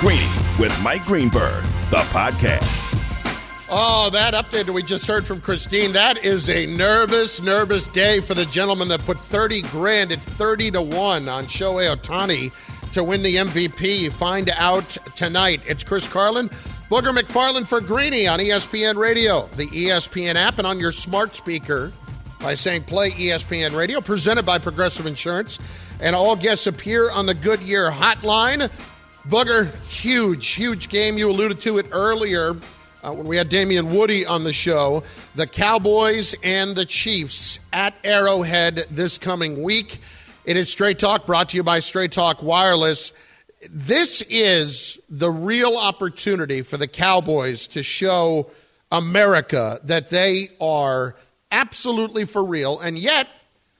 Greeny with Mike Greenberg, the podcast. Oh, that update that we just heard from Christine, that is a nervous, nervous day for the gentleman that put 30 grand at 30 to 1 on Shohei Ohtani to win the MVP. Find out tonight. It's Chris Carlin, Booger McFarland for Greeny on ESPN Radio, the ESPN app, and on your smart speaker by saying play ESPN Radio, presented by Progressive Insurance. And all guests appear on the Goodyear hotline. Booger, huge, huge game. You alluded to it earlier uh, when we had Damien Woody on the show. The Cowboys and the Chiefs at Arrowhead this coming week. It is Straight Talk brought to you by Straight Talk Wireless. This is the real opportunity for the Cowboys to show America that they are absolutely for real, and yet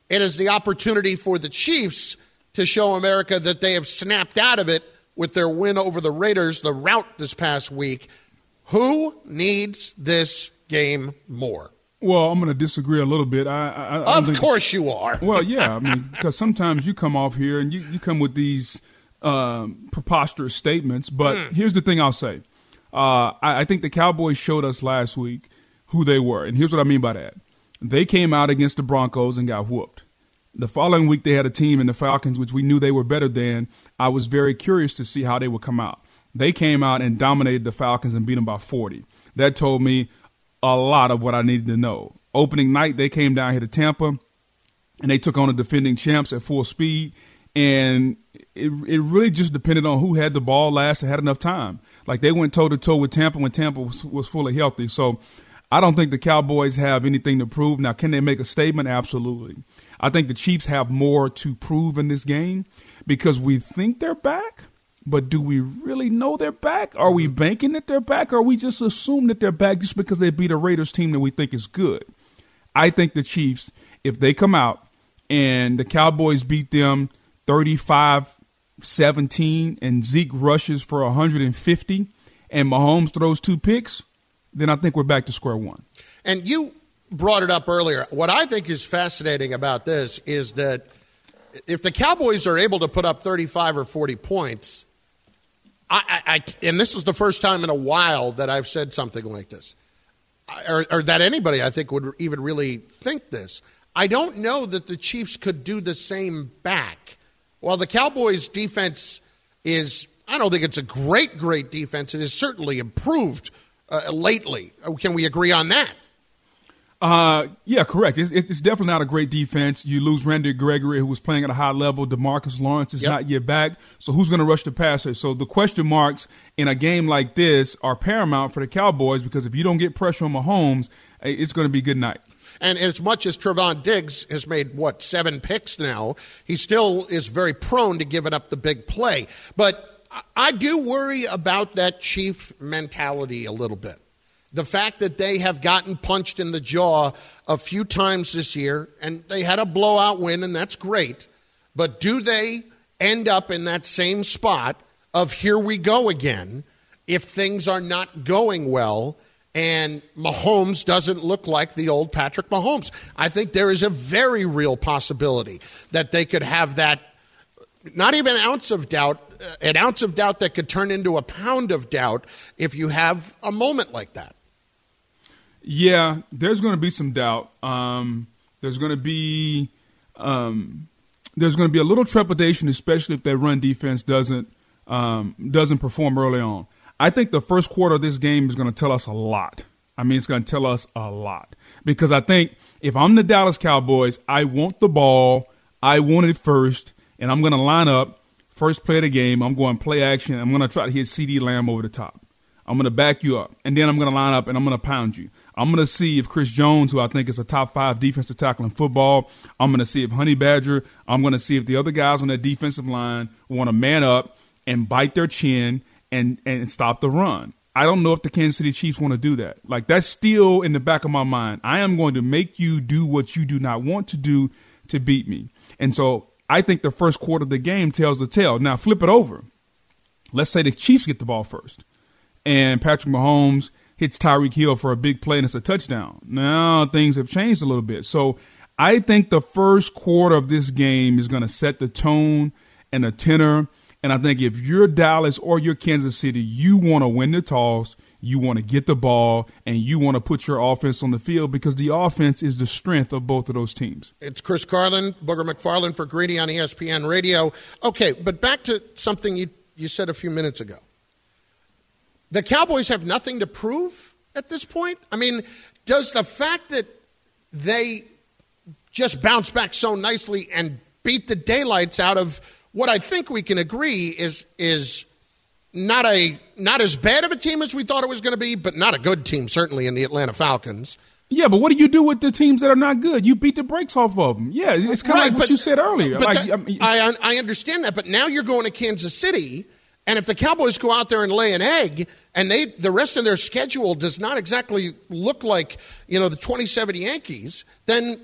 it is the opportunity for the Chiefs to show America that they have snapped out of it with their win over the Raiders, the rout this past week. Who needs this game more? Well, I'm going to disagree a little bit. I, I, I of think, course you are. well, yeah, I mean, because sometimes you come off here and you, you come with these um, preposterous statements. But mm. here's the thing I'll say: uh, I, I think the Cowboys showed us last week who they were, and here's what I mean by that: they came out against the Broncos and got whooped. The following week, they had a team in the Falcons, which we knew they were better than. I was very curious to see how they would come out. They came out and dominated the Falcons and beat them by 40. That told me a lot of what I needed to know. Opening night, they came down here to Tampa and they took on the defending champs at full speed. And it, it really just depended on who had the ball last and had enough time. Like they went toe to toe with Tampa when Tampa was, was fully healthy. So I don't think the Cowboys have anything to prove. Now, can they make a statement? Absolutely. I think the Chiefs have more to prove in this game because we think they're back, but do we really know they're back? Are we mm-hmm. banking that they're back, or we just assume that they're back just because they beat a Raiders team that we think is good? I think the Chiefs, if they come out and the Cowboys beat them 35 17 and Zeke rushes for 150 and Mahomes throws two picks, then I think we're back to square one. And you brought it up earlier. What I think is fascinating about this is that if the Cowboys are able to put up 35 or 40 points, I, I, I and this is the first time in a while that I've said something like this, or, or that anybody I think would even really think this. I don't know that the Chiefs could do the same back. While the Cowboys' defense is, I don't think it's a great, great defense. It has certainly improved uh, lately. Can we agree on that? Uh, yeah, correct. It's, it's, definitely not a great defense. You lose Randy Gregory, who was playing at a high level. DeMarcus Lawrence is yep. not yet back. So who's going to rush the passer? So the question marks in a game like this are paramount for the Cowboys because if you don't get pressure on Mahomes, eh, it's going to be good night. And as much as Trevon Diggs has made, what, seven picks now, he still is very prone to giving up the big play. But I do worry about that chief mentality a little bit. The fact that they have gotten punched in the jaw a few times this year, and they had a blowout win, and that's great. But do they end up in that same spot of here we go again if things are not going well and Mahomes doesn't look like the old Patrick Mahomes? I think there is a very real possibility that they could have that not even an ounce of doubt, an ounce of doubt that could turn into a pound of doubt if you have a moment like that. Yeah, there's going to be some doubt. Um, there's going to be um, there's going to be a little trepidation, especially if that run defense doesn't um, doesn't perform early on. I think the first quarter of this game is going to tell us a lot. I mean, it's going to tell us a lot because I think if I'm the Dallas Cowboys, I want the ball, I want it first, and I'm going to line up first play of the game. I'm going play action. I'm going to try to hit CeeDee Lamb over the top. I'm going to back you up, and then I'm going to line up and I'm going to pound you. I'm going to see if Chris Jones, who I think is a top five defensive tackle in football, I'm going to see if Honey Badger, I'm going to see if the other guys on that defensive line want to man up and bite their chin and, and stop the run. I don't know if the Kansas City Chiefs want to do that. Like, that's still in the back of my mind. I am going to make you do what you do not want to do to beat me. And so I think the first quarter of the game tells the tale. Now flip it over. Let's say the Chiefs get the ball first, and Patrick Mahomes hits Tyreek Hill for a big play and it's a touchdown. Now things have changed a little bit. So I think the first quarter of this game is going to set the tone and the tenor And I think if you're Dallas or you're Kansas City, you want to win the toss, you want to get the ball, and you want to put your offense on the field because the offense is the strength of both of those teams. It's Chris Carlin, Booger McFarland for Greeny on ESPN Radio. Okay, but back to something you, you said a few minutes ago. The Cowboys have nothing to prove at this point? I mean, does the fact that they just bounce back so nicely and beat the daylights out of what I think we can agree is is not a not as bad of a team as we thought it was going to be, but not a good team certainly in the Atlanta Falcons. Yeah, but what do you do with the teams that are not good? You beat the brakes off of them. Yeah, it's kind of Right, like what but- you said earlier. Like, that- I mean- I, I understand that, but now you're going to Kansas City, and if the Cowboys go out there and lay an egg, and they the rest of their schedule does not exactly look like you know the 27 Yankees, then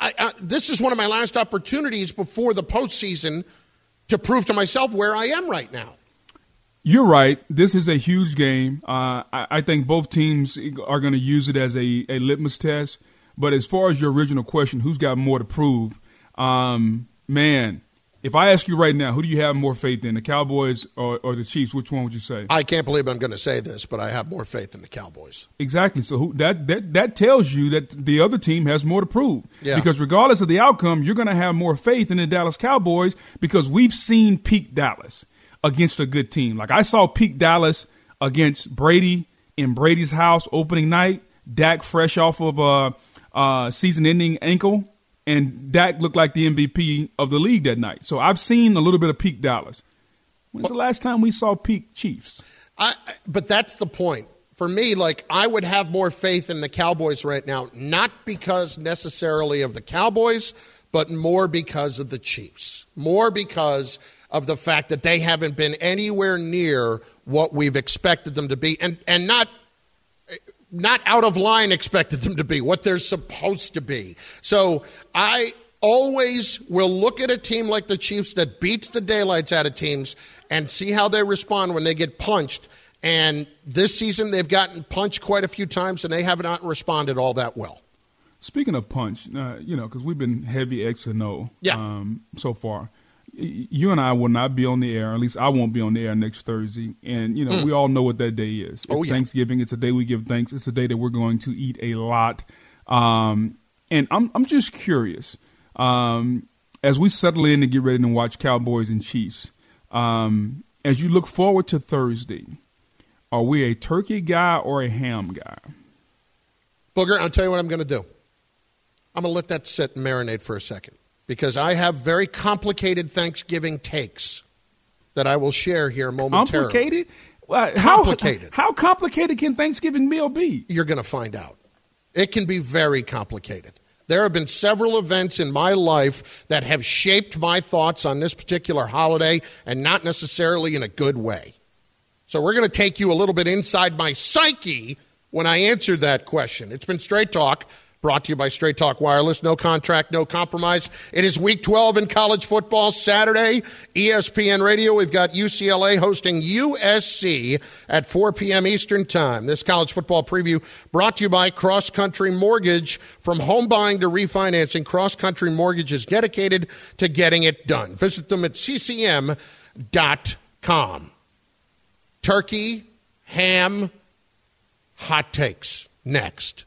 I, I, this is one of my last opportunities before the postseason to prove to myself where I am right now. You're right. This is a huge game. Uh, I, I think both teams are going to use it as a, a litmus test. But as far as your original question, who's got more to prove? Um, man, if I ask you right now, who do you have more faith in, the Cowboys or, or the Chiefs? Which one would you say? I can't believe I'm going to say this, but I have more faith in the Cowboys. Exactly. So who, that that that tells you that the other team has more to prove. Yeah. Because regardless of the outcome, you're going to have more faith in the Dallas Cowboys because we've seen peak Dallas against a good team. Like I saw peak Dallas against Brady in Brady's house opening night. Dak fresh off of a uh, season-ending ankle, and Dak looked like the MVP of the league that night. So I've seen a little bit of peak Dallas. When's the last time we saw peak Chiefs? I, but that's the point. For me, like, I would have more faith in the Cowboys right now, not because necessarily of the Cowboys, but more because of the Chiefs. More because of the fact that they haven't been anywhere near what we've expected them to be, and, and not not out of line expected them to be, what they're supposed to be. So I always will look at a team like the Chiefs that beats the daylights out of teams and see how they respond when they get punched. And this season, they've gotten punched quite a few times, and they have not responded all that well. Speaking of punch, uh, you know, because we've been heavy X and O Yeah. um, so far. You and I will not be on the air. At least I won't be on the air next Thursday. And you know, we all know what that day is. It's Hmm. Oh, yeah. Thanksgiving. It's a day we give thanks. It's a day that we're going to eat a lot. Um, and I'm I'm just curious um, as we settle in to get ready to watch Cowboys and Chiefs. Um, as you look forward to Thursday, are we a turkey guy or a ham guy? Booger, I'll tell you what I'm going to do. I'm going to let that sit and marinate for a second because I have very complicated Thanksgiving takes that I will share here momentarily. Complicated? Uh, how- Complicated. How, complicated can Thanksgiving meal be? you're going to find out. It can be very complicated. There have been several events in my life that have shaped my thoughts on this particular holiday and not necessarily in a good way. So we're going to take you a little bit inside my psyche when I answered that question. It's been Straight Talk. Brought to you by Straight Talk Wireless. No contract, no compromise. It is week 12 in college football Saturday. ESPN Radio. We've got UCLA hosting USC at 4 p.m. Eastern Time. This college football preview brought to you by Cross Country Mortgage. From home buying to refinancing, Cross Country Mortgage is dedicated to getting it done. Visit them at ccm.com. Turkey, ham, hot takes. Next.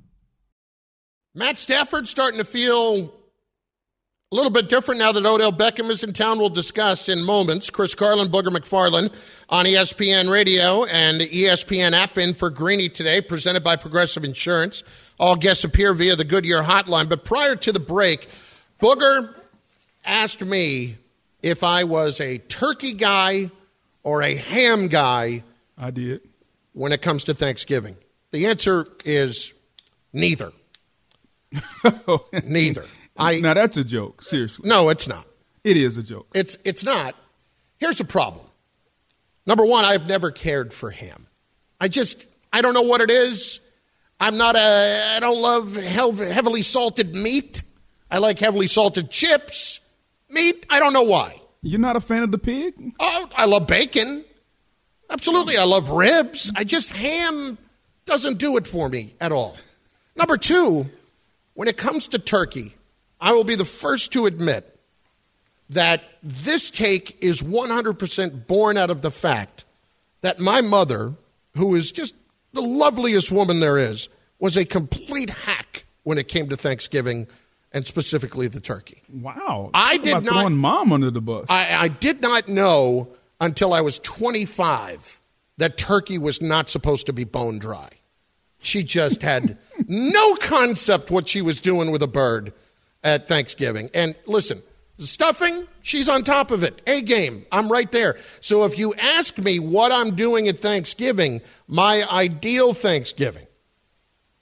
Matt Stafford starting to feel A little bit different now that Odell Beckham is in town. We'll discuss in moments. Chris Carlin, Booger McFarland on ESPN Radio and the ESPN app in for Greeny today, presented by Progressive Insurance. All guests appear via the Goodyear hotline. But prior to the break, Booger asked me if I was a turkey guy or a ham guy I did. when it comes to Thanksgiving. The answer is neither. neither. I now that's a joke. Seriously, no, it's not. it is a joke. It's it's not. Here's the problem. Number one, I've never cared for ham. I just I don't know what it is. I'm not a I don't love heavily salted meat. I like heavily salted chips. Meat, I don't know why. You're not a fan of the pig? Oh, I love bacon. Absolutely, I love ribs. I just ham doesn't do it for me at all. Number two, when it comes to turkey, I will be the first to admit that this take is 100% born out of the fact that my mother, who is just the loveliest woman there is, was a complete hack when it came to Thanksgiving and specifically the turkey. Wow. I Talk did not- throwing mom under the bus. I, I did not know until I was 25 that turkey was not supposed to be bone dry. She just had no concept what she was doing with a bird at Thanksgiving. And listen, stuffing, she's on top of it. A game, I'm right there. So if you ask me what I'm doing at Thanksgiving, my ideal Thanksgiving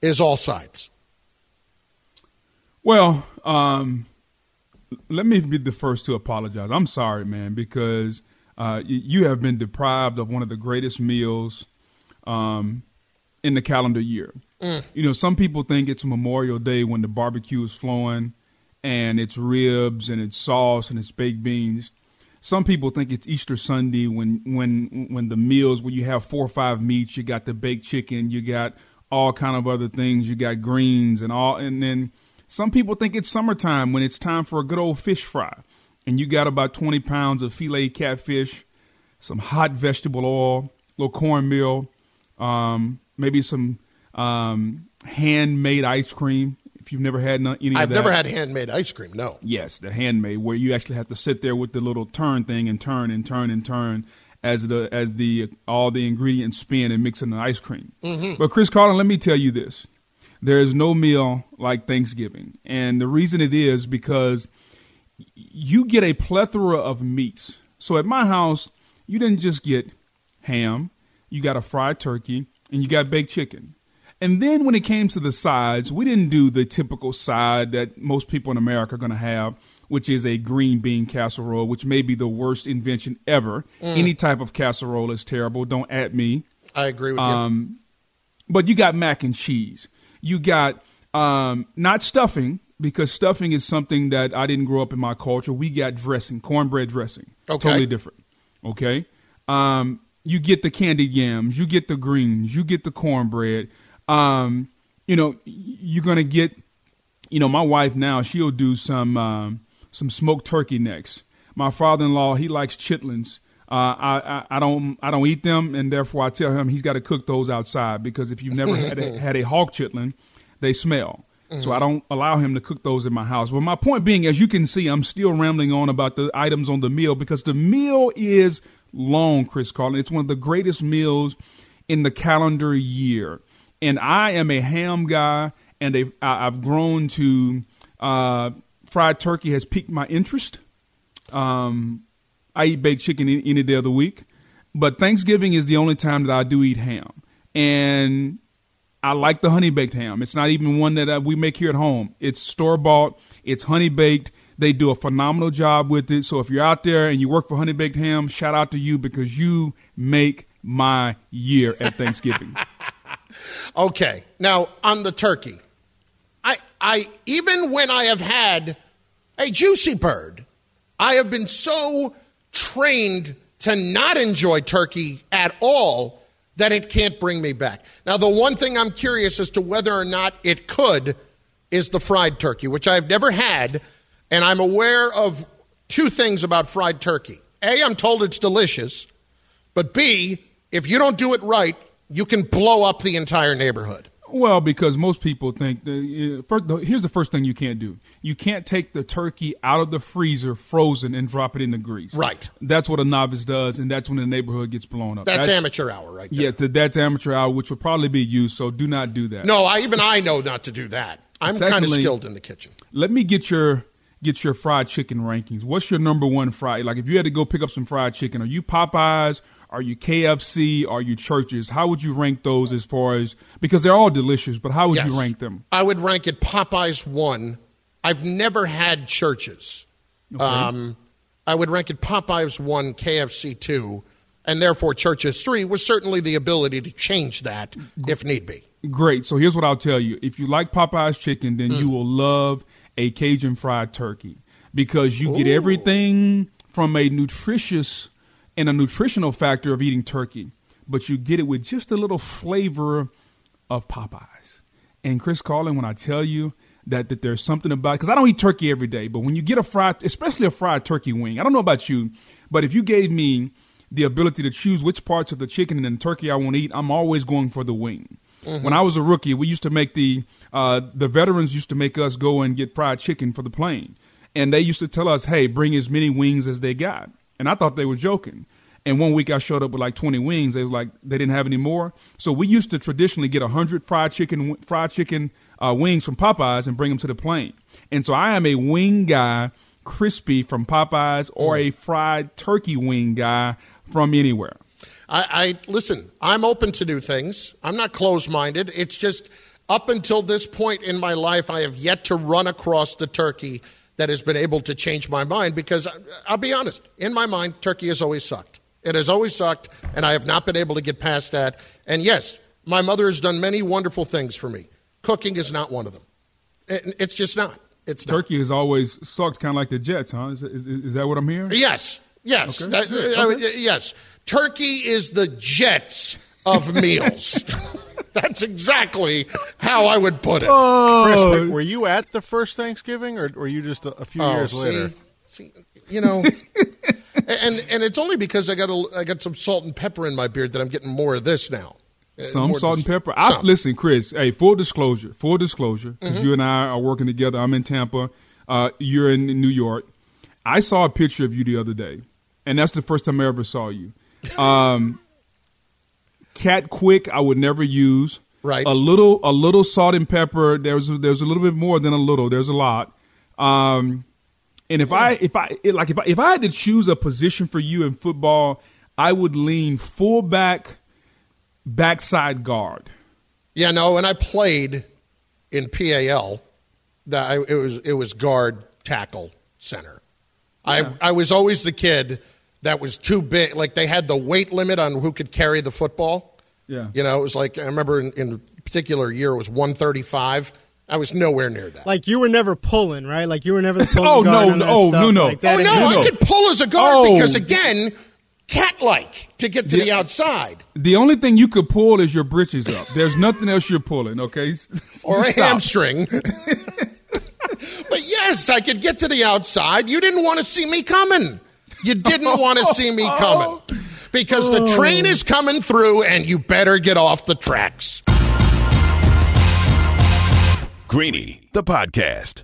is all sides. Well, um, let me be the first to apologize. I'm sorry, man, because uh, you have been deprived of one of the greatest meals um, in the calendar year. You know, some people think it's Memorial Day when the barbecue is flowing and it's ribs and it's sauce and it's baked beans. Some people think it's Easter Sunday when when when the meals when you have four or five meats, you got the baked chicken, you got all kind of other things, you got greens and all and then some people think it's summertime when it's time for a good old fish fry. And you got about 20 pounds of filet catfish, some hot vegetable oil, a little cornmeal, um, maybe some um, handmade ice cream. If you've never had any I've that. never had handmade ice cream, no. Yes, the handmade, where you actually have to sit there with the little turn thing and turn and turn and turn as the as the all the ingredients spin and mix in the ice cream. But Chris Carlin, let me tell you this: there is no meal like Thanksgiving, and the reason it is because you get a plethora of meats. So at my house, you didn't just get ham, you got a fried turkey, and you got baked chicken. And then when it came to the sides, we didn't do the typical side that most people in America are going to have, which is a green bean casserole, which may be the worst invention ever. Any type of casserole is terrible. Don't at me I agree with you. Um, but you got mac and cheese. You got um, not stuffing because stuffing is something that I didn't grow up in my culture. We got dressing, cornbread dressing, Okay. totally different. Okay, um, you get the candied yams, you get the greens, you get the cornbread. Um, you know, you're gonna get. You know, my wife now she'll do some um, some smoked turkey necks. My father-in-law he likes chitlins. Uh, I, I I don't I don't eat them, and therefore I tell him he's got to cook those outside because if you've never had a, had a hog chitlin, they smell. So I don't allow him to cook those in my house. But my point being, as you can see, I'm still rambling on about the items on the meal because the meal is long, Chris Carlin. It's one of the greatest meals in the calendar year. And I am a ham guy, and I, I've grown to uh, fried turkey has piqued my interest. Um, I eat baked chicken any, day of the week, but Thanksgiving is the only time that I do eat ham, and I like the honey baked ham. It's not even one that uh, we make here at home. It's store bought. It's honey baked. They do a phenomenal job with it. So if you're out there and you work for Honey Baked Ham, shout out to you because you make my year at Thanksgiving. Okay. Now on the turkey, I I even when I have had a juicy bird, I have been so trained to not enjoy turkey at all that it can't bring me back. Now the one thing I'm curious as to whether or not it could is the fried turkey, which I've never had, and I'm aware of two things about fried turkey. A, I'm told it's delicious. But B, if you don't do it right, you can blow up the entire neighborhood. Well, because most people think first, here's the first thing you can't do. You can't take the turkey out of the freezer frozen and drop it in the grease. Right. That's what a novice does, and that's when the neighborhood gets blown up. That's, amateur hour, right there. Yeah, th- that's amateur hour, which would probably be used. So do not do that. No, I, even I know not to do that. I'm kind of skilled in the kitchen. Let me get your get your fried chicken rankings. What's your number one fried? Like, if you had to go pick up some fried chicken, are you Popeyes? Are you KFC? Are you Church's? How would you rank those as far as because they're all delicious, but how would Yes. you rank them? I would rank it Popeyes one. I've never had Church's. Um, I would rank it Popeyes one, KFC two, and therefore Church's three was certainly the ability to change that if need be. Great. So here's what I'll tell you. If you like Popeye's chicken, then Mm. you will love a Cajun fried turkey because you get everything from a nutritious and a nutritional factor of eating turkey, but you get it with just a little flavor of Popeyes. And Chris Carlin, when I tell you that, that there's something about because I don't eat turkey every day, but when you get a fried, especially a fried turkey wing, I don't know about you, but if you gave me the ability to choose which parts of the chicken and the turkey I want to eat, I'm always going for the wing. When I was a rookie, we used to make the uh, the veterans used to make us go and get fried chicken for the plane, and they used to tell us, "Hey, bring as many wings as they got." And I thought they were joking. And one week I showed up with like 20 wings. They was like they didn't have any more. So we used to traditionally get 100 fried chicken fried chicken uh, wings from Popeyes and bring them to the plane. And so I am a wing guy, crispy from Popeyes, or a fried turkey wing guy from anywhere. I, I listen. I'm open to new things. I'm not closed-minded. It's just up until this point in my life, I have yet to run across the turkey that has been able to change my mind. Because I, I'll be honest, in my mind, turkey has always sucked. It has always sucked, and I have not been able to get past that. And yes, my mother has done many wonderful things for me. Cooking is not one of them. It's just not. It's not. Turkey has always sucked, kind of like the Jets, huh? Is, is, is that what I'm hearing? Yes, yes, Okay, That- uh, okay. yes. Turkey is the Jets of meals. That's exactly how I would put it. Chris, Oh. were, were you at the first Thanksgiving, or were you just a, a few years Oh, see, later? see, you know, and and it's only because I got a, I got some salt and pepper in my beard that I'm getting more of this now. Uh, Some more salt and pepper. I, listen, Chris. Hey, full disclosure. Full disclosure. Because Mm-hmm. you and I are working together. I'm in Tampa. Uh, you're in New York. I saw a picture of you the other day, and that's the first time I ever saw you. Um, cat quick, I would never use. Right. A little, a little salt and pepper. There's there's a little bit more than a little. There's a lot. Um, and if I if I it- like if I, if I had to choose a position for you in football, I would lean fullback, backside guard. Yeah, no, and I played in PAL. That I, it was it was guard, tackle, center. I I was always the kid that was too big. Like they had the weight limit on who could carry the football. Yeah. You know, it was like I remember in, in a particular year it was 135. I was nowhere near that. Like you were never pulling, right? Like you were never the pulling Oh, guard no, no, oh, stuff no, no. Like oh is- no, no, no. I could pull as a guard Oh. because again, cat-like to get to the outside The only thing you could pull is your britches up. There's nothing else you're pulling. Okay, or a hamstring. but yes, I could get to the outside. You didn't want to see me coming. You didn't want to see me coming because the train is coming through, and you better get off the tracks. Greeny, the podcast.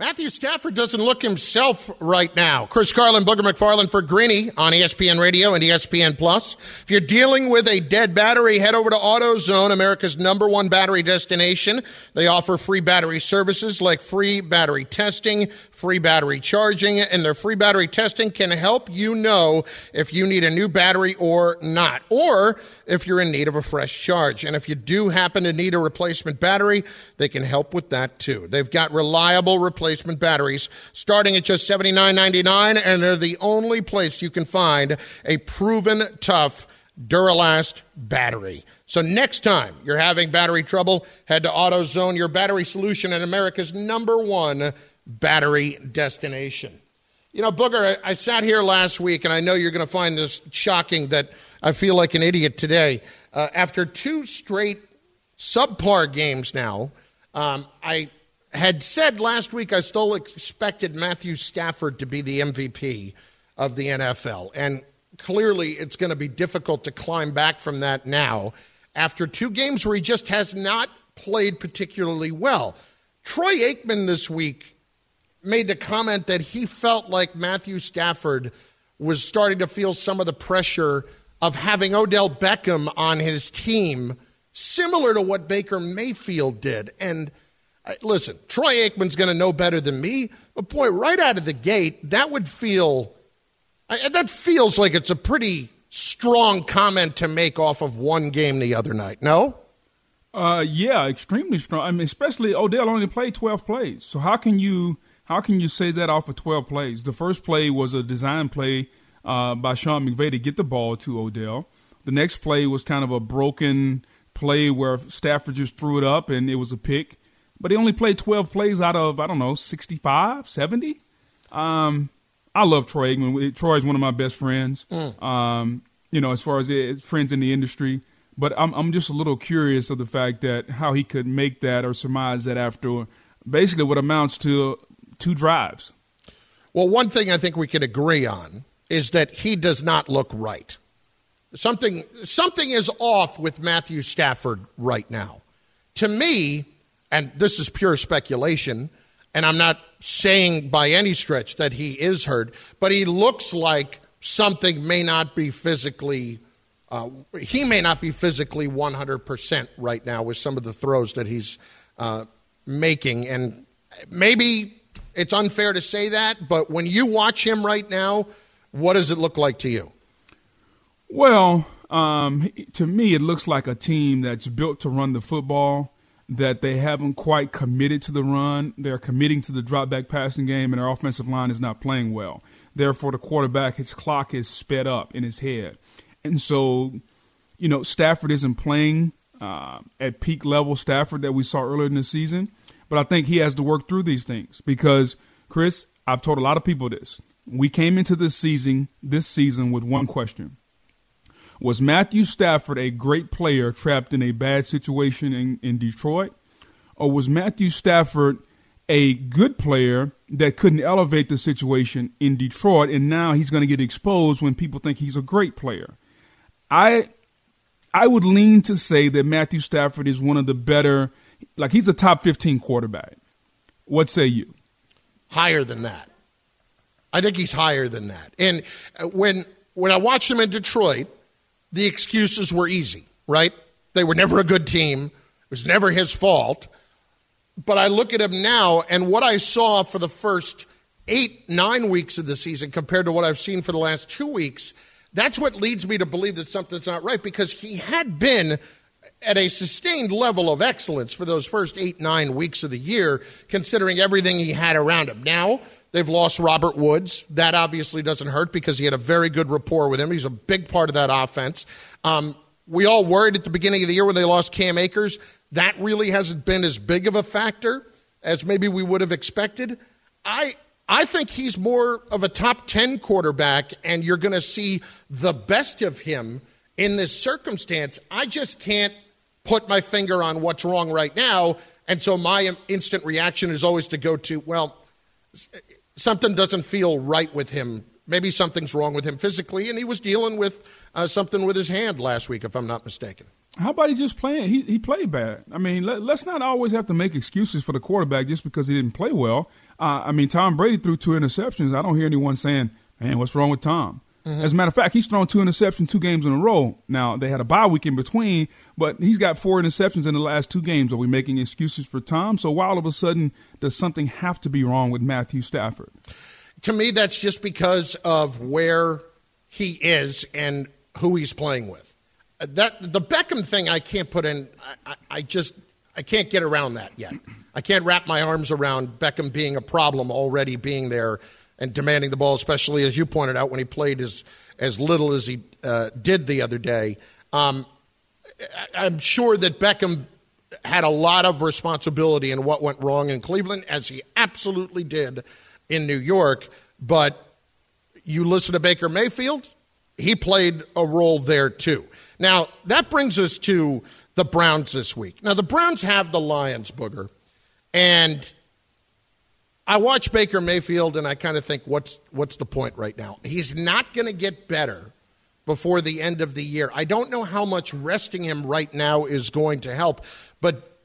Matthew Stafford doesn't look himself right now. Chris Carlin, Booger McFarland for Greeny on ESPN Radio and ESPN Plus. If you're dealing with a dead battery, head over to AutoZone, America's number one battery destination. They offer free battery services like free battery testing, free battery charging, and their free battery testing can help you know if you need a new battery or not, or if you're in need of a fresh charge. And if you do happen to need a replacement battery, they can help with that too. They've got reliable replacement batteries starting at just $79.99, and they're the only place you can find a proven tough Duralast battery. So next time you're having battery trouble, head to AutoZone, your battery solution and America's number one battery destination. You know, Booger, I, I sat here last week, and I know you're going to find this shocking that I feel like an idiot today. Uh, after two straight subpar games now, um, I had said last week I still expected Matthew Stafford to be the MVP of the NFL. And clearly it's going to be difficult to climb back from that now after two games where he just has not played particularly well. Troy Aikman this week made the comment that he felt like Matthew Stafford was starting to feel some of the pressure of having Odell Beckham on his team, similar to what Baker Mayfield did. And listen, Troy Aikman's going to know better than me, but boy, right out of the gate, that would feel that feels like it's a pretty strong comment to make off of one game the other night. No. Uh, yeah, extremely strong. I mean, especially Odell only played twelve plays. So how can you how can you say that off of twelve plays? The first play was a design play uh, by Sean McVay to get the ball to Odell. The next play was kind of a broken play where Stafford just threw it up and it was a pick but he only played 12 plays out of, I don't know, 65, 70. Um, I love Troy Aikman. Troy is one of my best friends, mm. um, you know, as far as it, friends in the industry. But I'm, I'm just a little curious of the fact that how he could make that or surmise that after basically what amounts to two drives. Well, one thing I think we can agree on is that he does not look right. Something something is off with Matthew Stafford right now. To me, and this is pure speculation, and I'm not saying by any stretch that he is hurt, but he looks like something may not be physically. Uh, he may not be physically 100% right now with some of the throws that he's uh, making. And maybe it's unfair to say that, but when you watch him right now, what does it look like to you? Well, um, to me, it looks like a team that's built to run the football that they haven't quite committed to the run. They're committing to the drop back passing game, and their offensive line is not playing well. Therefore, the quarterback, his clock is sped up in his head. And so, you know, Stafford isn't playing uh, at peak level Stafford that we saw earlier in the season. But I think he has to work through these things because, Chris, I've told a lot of people this. We came into this season, this season with one question was Matthew Stafford a great player trapped in a bad situation in, in Detroit? Or was Matthew Stafford a good player that couldn't elevate the situation in Detroit and now he's going to get exposed when people think he's a great player? I I would lean to say that Matthew Stafford is one of the better like he's a top 15 quarterback. What say you? Higher than that. I think he's higher than that. And uh, when when I watched him in Detroit, the excuses were easy, right? They were never a good team. It was never his fault. But I look at him now, and what I saw for the first eight, nine weeks of the season compared to what I've seen for the last two weeks, that's what leads me to believe that something's not right because he had been at a sustained level of excellence for those first eight, nine weeks of the year, considering everything he had around him. Now, They've lost Robert Woods. That obviously doesn't hurt because he had a very good rapport with him. He's a big part of that offense. Um, we all worried at the beginning of the year when they lost Cam Akers. That really hasn't been as big of a factor as maybe we would have expected. I I think he's more of a top 10 quarterback, and you're going to see the best of him in this circumstance. I just can't put my finger on what's wrong right now. And so my instant reaction is always to go to, well, something doesn't feel right with him. Maybe something's wrong with him physically, and he was dealing with uh, something with his hand last week, if I'm not mistaken. How about he just playing? He he played bad. I mean, let, us not always have to make excuses for the quarterback just because he didn't play well. Uh, I mean, Tom Brady threw two interceptions. I don't hear anyone saying, "Man, what's wrong with Tom?" Mm-hmm. As a matter of fact, he's thrown two interceptions two games in a row. Now they had a bye week in between, but he's got four interceptions in the last two games. Are we making excuses for Tom? So why all of a sudden does something have to be wrong with Matthew Stafford? To me, that's just because of where he is and who he's playing with that the Beckham thing I can't put in. I, I, just I can't get around that yet. I can't wrap my arms around Beckham being a problem already being there and demanding the ball, especially as you pointed out when he played as as little as he uh, did the other day. Um, I'm sure that Beckham had a lot of responsibility in what went wrong in Cleveland, as he absolutely did in New York. But you listen to Baker Mayfield, he played a role there too. Now, that brings us to the Browns this week. Now, the Browns have the Lions, Booger. And I watch Baker Mayfield and I kind of think, what's, what's the point right now? He's not going to get better before the end of the year. I don't know how much resting him right now is going to help. But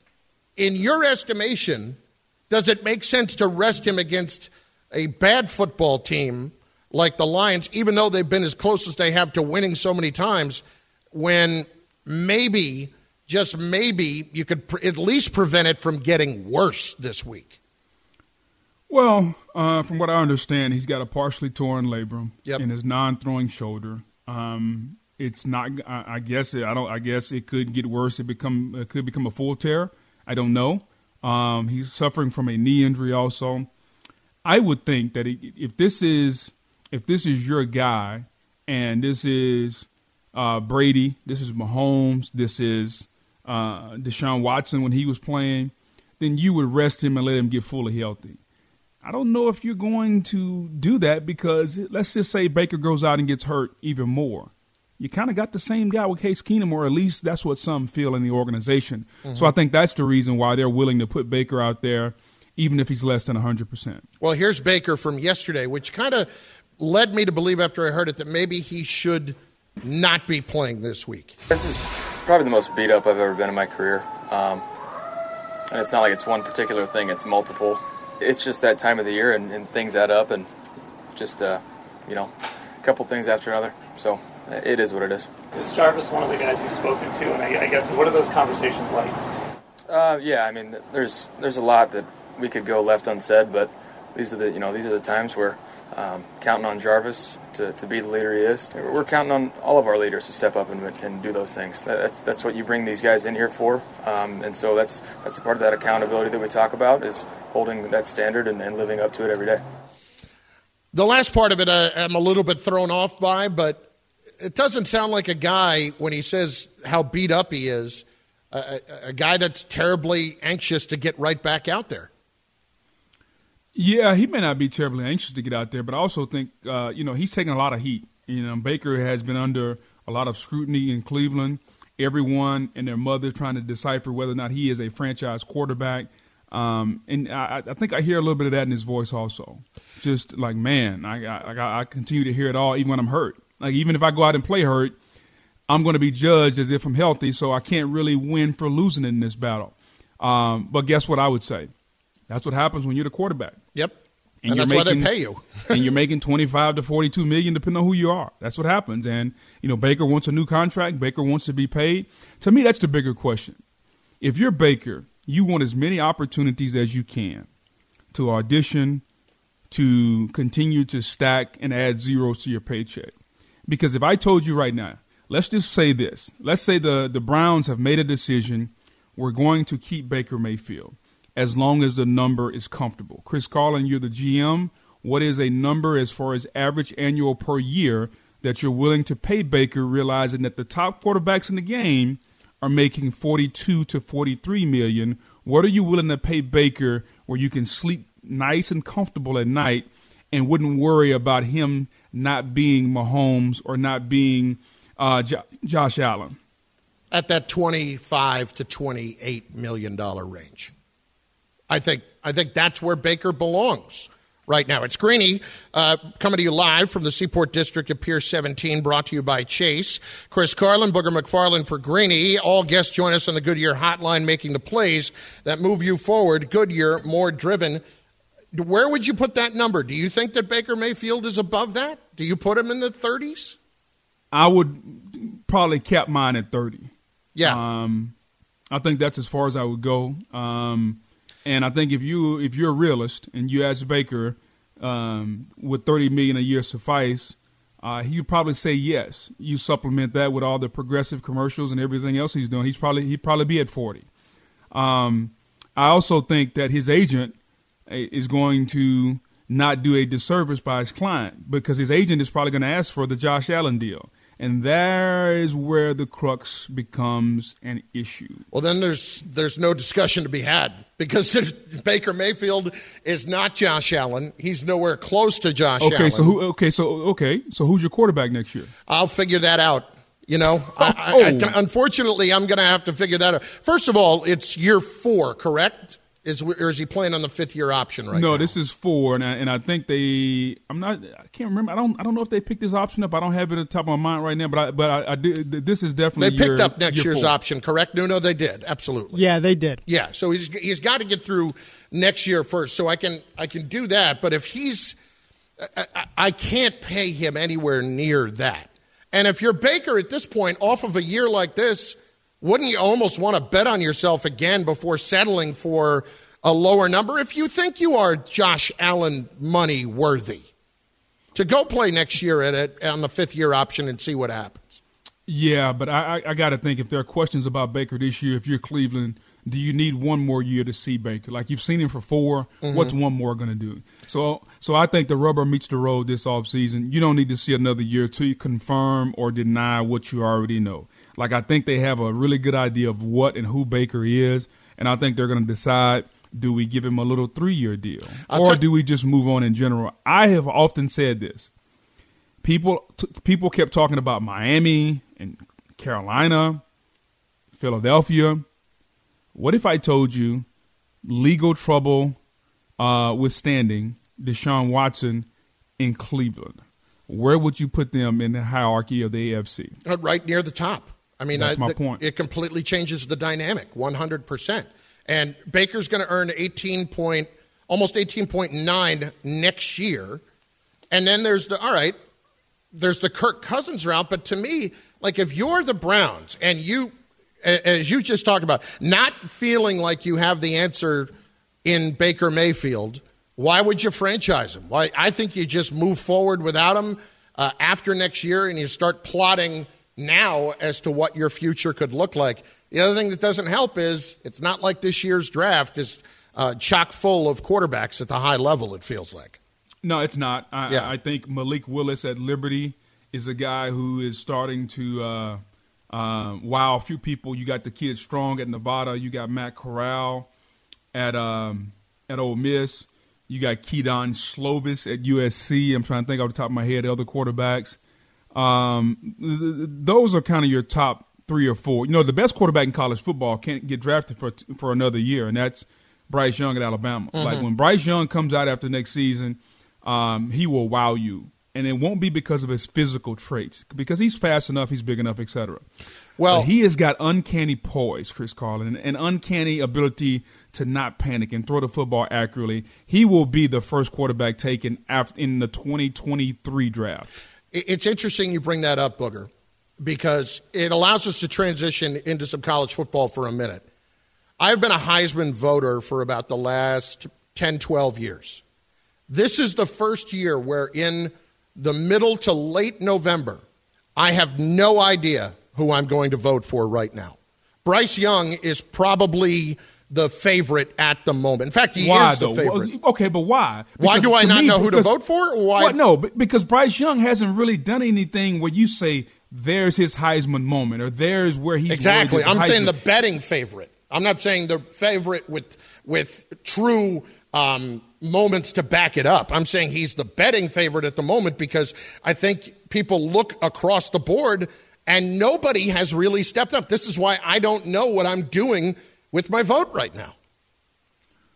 in your estimation, does it make sense to rest him against a bad football team like the Lions, even though they've been as close as they have to winning so many times? when maybe, just maybe, you could at least prevent it from getting worse this week? Well, uh, from what I understand, he's got a partially torn labrum yep. in his non-throwing shoulder. Um, it's not. I, I guess it, I don't. I guess it could get worse. It become it could become a full tear. I don't know. Um, he's suffering from a knee injury also. I would think that if this is if this is your guy and this is uh, Brady. This is Mahomes. This is uh, Deshaun Watson when he was playing. Then you would rest him and let him get fully healthy. I don't know if you're going to do that because let's just say Baker goes out and gets hurt even more. You kind of got the same guy with Case Keenum, or at least that's what some feel in the organization. Mm-hmm. So I think that's the reason why they're willing to put Baker out there, even if he's less than 100%. Well, here's Baker from yesterday, which kind of led me to believe after I heard it that maybe he should not be playing this week? This is probably the most beat up I've ever been in my career. Um, and it's not like it's one particular thing, it's multiple. It's just that time of the year and, and things add up and just, uh, you know, a couple things after another. So it is what it is. Is Jarvis one of the guys you've spoken to? And I, I guess, what are those conversations like? Uh, yeah, I mean, there's there's a lot that we could go left unsaid, but these are the you know these are the times where um, counting on Jarvis to, to be the leader he is. We're counting on all of our leaders to step up and, and do those things. That's that's what you bring these guys in here for, um, and so that's that's a part of that accountability that we talk about is holding that standard and, and living up to it every day. The last part of it, uh, I'm a little bit thrown off by, but it doesn't sound like a guy when he says how beat up he is, a, a guy that's terribly anxious to get right back out there. Yeah, he may not be terribly anxious to get out there, but I also think uh, you know he's taking a lot of heat. You know, Baker has been under a lot of scrutiny in Cleveland. Everyone and their mother trying to decipher whether or not he is a franchise quarterback. Um, and I, I, think I hear a little bit of that in his voice also. Just like, man, I, I, I continue to hear it all, even when I'm hurt. Like, even if I go out and play hurt, I'm going to be judged as if I'm healthy, so I can't really win for losing in this battle. Um, but guess what I would say? That's what happens when you're the quarterback. Yep. And, and that's making, why they pay you. and you're making 25 to 42 million depending on who you are. That's what happens. And, you know, Baker wants a new contract. Baker wants to be paid. To me, that's the bigger question. If you're Baker, you want as many opportunities as you can to audition, to continue to stack and add zeros to your paycheck. Because if I told you right now, let's just say this. Let's say the, the Browns have made a decision. We're going to keep Baker Mayfield as long as the number is comfortable. Chris Carlin, you're the GM. What is a number as far as average annual per year that you're willing to pay Baker, realizing that the top quarterbacks in the game are making 42 to 43 million? What are you willing to pay Baker where you can sleep nice and comfortable at night and wouldn't worry about him not being Mahomes or not being uh, J- Josh Allen? At that 25 to 28 million dollar range. I think I think that's where Baker belongs right now. It's Greeny uh, coming to you live from the Seaport District of Pier 17, brought to you by Chase. Chris Carlin, Booger McFarland for Greeny. All guests join us on the Goodyear Hotline, making the plays that move you forward. Goodyear, more driven. Where would you put that number? Do you think that Baker Mayfield is above that? Do you put him in the 30s? I would probably cap mine at 30. Yeah. Um, I think that's as far as I would go. Um, and I think if you if you're a realist and you ask Baker, um, would 30 million a year suffice? Uh, he would probably say yes. You supplement that with all the progressive commercials and everything else he's doing. He's probably he'd probably be at 40. Um, I also think that his agent eh, is going to not do a disservice by his client because his agent is probably going to ask for the Josh Allen deal. And there is where the crux becomes an issue. Well, then there's there's no discussion to be had because Baker Mayfield is not Josh Allen. He's nowhere close to Josh okay, Allen. so who? Okay, so okay, so who's your quarterback next year? I'll figure that out. You know, oh. I, I, I, unfortunately, I'm going to have to figure that out. First of all, it's year four, correct? Is or is he playing on the fifth year option right now? no, now? this is four, and I, and I think they. I'm not. I can't remember. I don't. I don't know if they picked this option up. I don't have it at the top of my mind right now. But I. But I. I did, this is definitely. They picked year, up next year year's four. option, correct? No, no, they did. Absolutely. Yeah, they did. Yeah, so he's he's got to get through next year first. So I can I can do that. But if he's, I, I- I can't pay him anywhere near that. And if you're Baker at this point, off of a year like this, wouldn't you almost want to bet on yourself again before settling for a lower number? If you think you are Josh Allen money worthy, to go play next year at it on the fifth year option and see what happens. Yeah, but I, I, I got to think if there are questions about Baker this year, if you're Cleveland, do you need one more year to see Baker? Like you've seen him for 4 Mhm. what's one more going to do? So, so I think the rubber meets the road this offseason. You don't need to see another year to confirm or deny what you already know. Like I think they have a really good idea of what and who Baker is, and I think they're going to decide. Do we give him a little three-year deal, I'll or tell- do we just move on in general? I have often said this people t- people kept talking about Miami and Carolina, Philadelphia. What if I told you legal trouble uh, withstanding Deshaun Watson in Cleveland? Where would you put them in the hierarchy of the AFC? Uh, right near the top. I mean, That's I, my point. It completely changes the dynamic, 100%. And Baker's going to earn 18 point, almost 18.9 next year. And then there's the, all right, there's the Kirk Cousins route. But to me, like if you're the Browns and you, as you just talked about, not feeling like you have the answer in Baker Mayfield, why would you franchise him? Why? I think you just move forward without him uh, after next year, and you start plotting now as to what your future could look like. The other thing that doesn't help is it's not like this year's draft is uh, chock full of quarterbacks at the high level. It feels like. No, it's not. I, Yeah. I think Malik Willis at Liberty is a guy who is starting to uh, uh, wow a few people. You got the kid Strong at Nevada. You got Matt Corral at um, at Ole Miss. You got Kedon Slovis at USC. I'm trying to think off the top of my head other quarterbacks. Um, th- th- those are kind of your top three or four. You know, the best quarterback in college football can't get drafted for for another year, and that's Bryce Young at Alabama. Like Mhm. when Bryce Young comes out after next season, um, he will wow you, and it won't be because of his physical traits, because he's fast enough, he's big enough, etc. Well- But he has got uncanny poise, Chris Carlin, an uncanny ability to not panic and throw the football accurately. He will be the first quarterback taken after in the 2023 draft. It's interesting you bring that up, Booger, because it allows us to transition into some college football for a minute. I've been a Heisman voter for about the last 10, 12 years. This is the first year where, in the middle to late November, I have no idea who I'm going to vote for right now. Bryce Young is probably the favorite at the moment. In fact, he why is the though? favorite. Okay, but why? Why do I not me, know who to vote for? Or why? Well, no, because Bryce Young hasn't really done anything where you say there's his Heisman moment or there's where he's Exactly. I'm saying the betting favorite. I'm not saying the favorite with with true um, moments to back it up. I'm saying he's the betting favorite at the moment because I think people look across the board and nobody has really stepped up. This is why I don't know what I'm doing with my vote right now.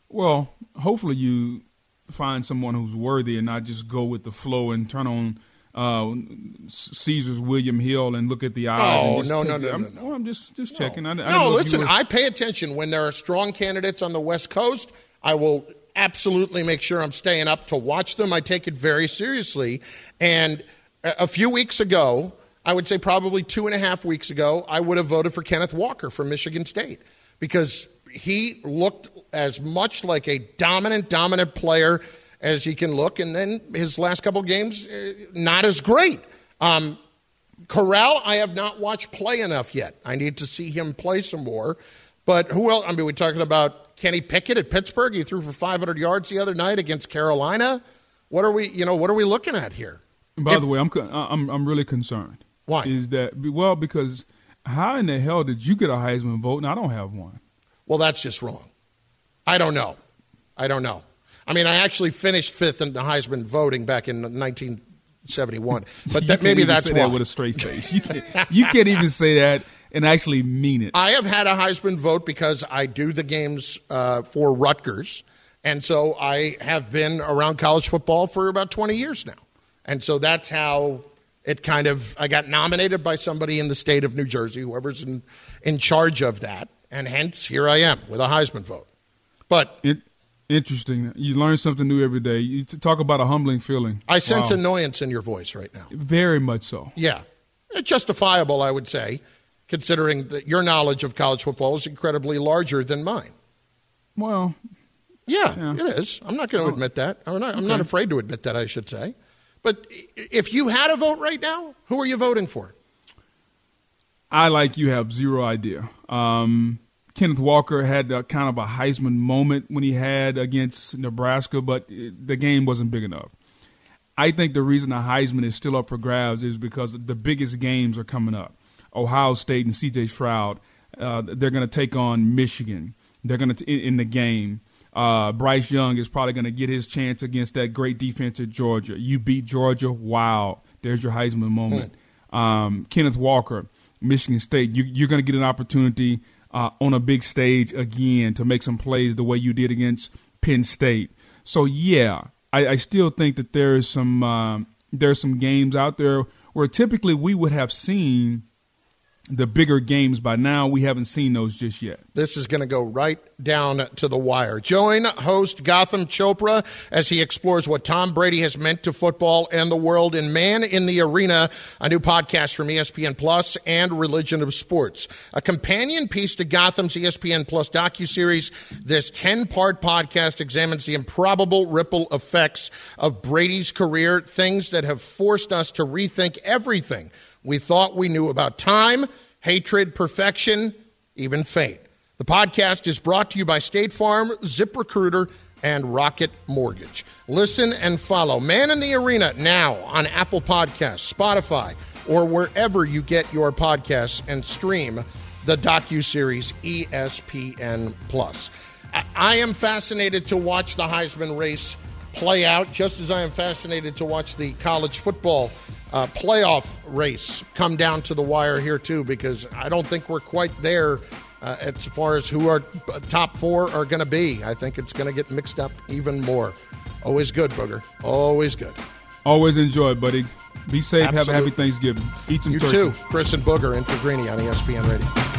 Well, hopefully you find someone who's worthy and not just go with the flow and turn on uh, Caesar's William Hill and look at the odds. Oh, no, no, no, I'm, no, no. I'm just just checking. I, I No, know if you listen, were- I pay attention when there are strong candidates on the West Coast. I will absolutely make sure I'm staying up to watch them. I take it very seriously. And a few weeks ago, I would say probably two and a half weeks ago, I would have voted for Kenneth Walker from Michigan State because he looked as much like a dominant, dominant player as he can look. And then his last couple games, eh, not as great. Um, Corral, I have not watched play enough yet. I need to see him play some more. But who else? I mean, we're talking about Kenny Pickett at Pittsburgh. He threw for 500 yards the other night against Carolina. What are we? You know, what are we looking at here? By If- the way, I'm I'm I'm really concerned. Why? Is that well because how in the hell did you get a Heisman vote and I don't have one? Well, that's just wrong. I don't know. I don't know. I mean, I actually finished fifth in the Heisman voting back in 1971, but that maybe that's why. that with a straight face. You can't, you can't even say that and actually mean it. I have had a Heisman vote because I do the games uh, for Rutgers. And so I have been around college football for about 20 years now. And so that's how it kind of, I got nominated by somebody in the state of New Jersey, whoever's in, in charge of that. And hence, here I am with a Heisman vote. But It, interesting. You learn something new every day. You talk about a humbling feeling. I sense Wow. annoyance in your voice right now. Very much so. Yeah. Justifiable, I would say, considering that your knowledge of college football is incredibly larger than mine. Well, Yeah, Yeah. it is. I'm not going to admit that. I'm not, I'm not afraid to admit that, I should say. But if you had a vote right now, who are you voting for? I like you have zero idea. Um, Kenneth Walker had a, kind of a Heisman moment when he had against Nebraska, but the game wasn't big enough. I think the reason the Heisman is still up for grabs is because the biggest games are coming up. Ohio State and C.J. Stroud, uh, they're going to take on Michigan. They're going to in, in the game. Uh, Bryce Young is probably going to get his chance against that great defense at Georgia. You beat Georgia, wow! There's your Heisman moment. Um, Kenneth Walker, Michigan State, you, you're going to get an opportunity uh, on a big stage again to make some plays the way you did against Penn State. So yeah, I, I still think that there is some um, there's some games out there where typically we would have seen the bigger games by now. We haven't seen those just yet. This is going to go right down to the wire. Join host Gotham Chopra as he explores what Tom Brady has meant to football and the world in Man in the Arena, a new podcast from ESPN Plus and Religion of Sports. A companion piece to Gotham's ESPN Plus docuseries, this 10-part podcast examines the improbable ripple effects of Brady's career, things that have forced us to rethink everything we thought we knew about time, hatred, perfection, even fate. The podcast is brought to you by State Farm, ZipRecruiter, and Rocket Mortgage. Listen and follow Man in the Arena now on Apple Podcasts, Spotify, or wherever you get your podcasts and stream the docu-series ESPN Plus. I am fascinated to watch the Heisman race play out, just as I am fascinated to watch the college football uh, playoff race come down to the wire here too, because I don't think we're quite there uh, as far as who our top four are going to be. I think it's going to get mixed up even more. Always good, Booger. Always good. Always enjoy, buddy. Be safe. Have a happy Thanksgiving. Eat some You turkey. too, Chris and Booger, and for Greeny on ESPN Radio.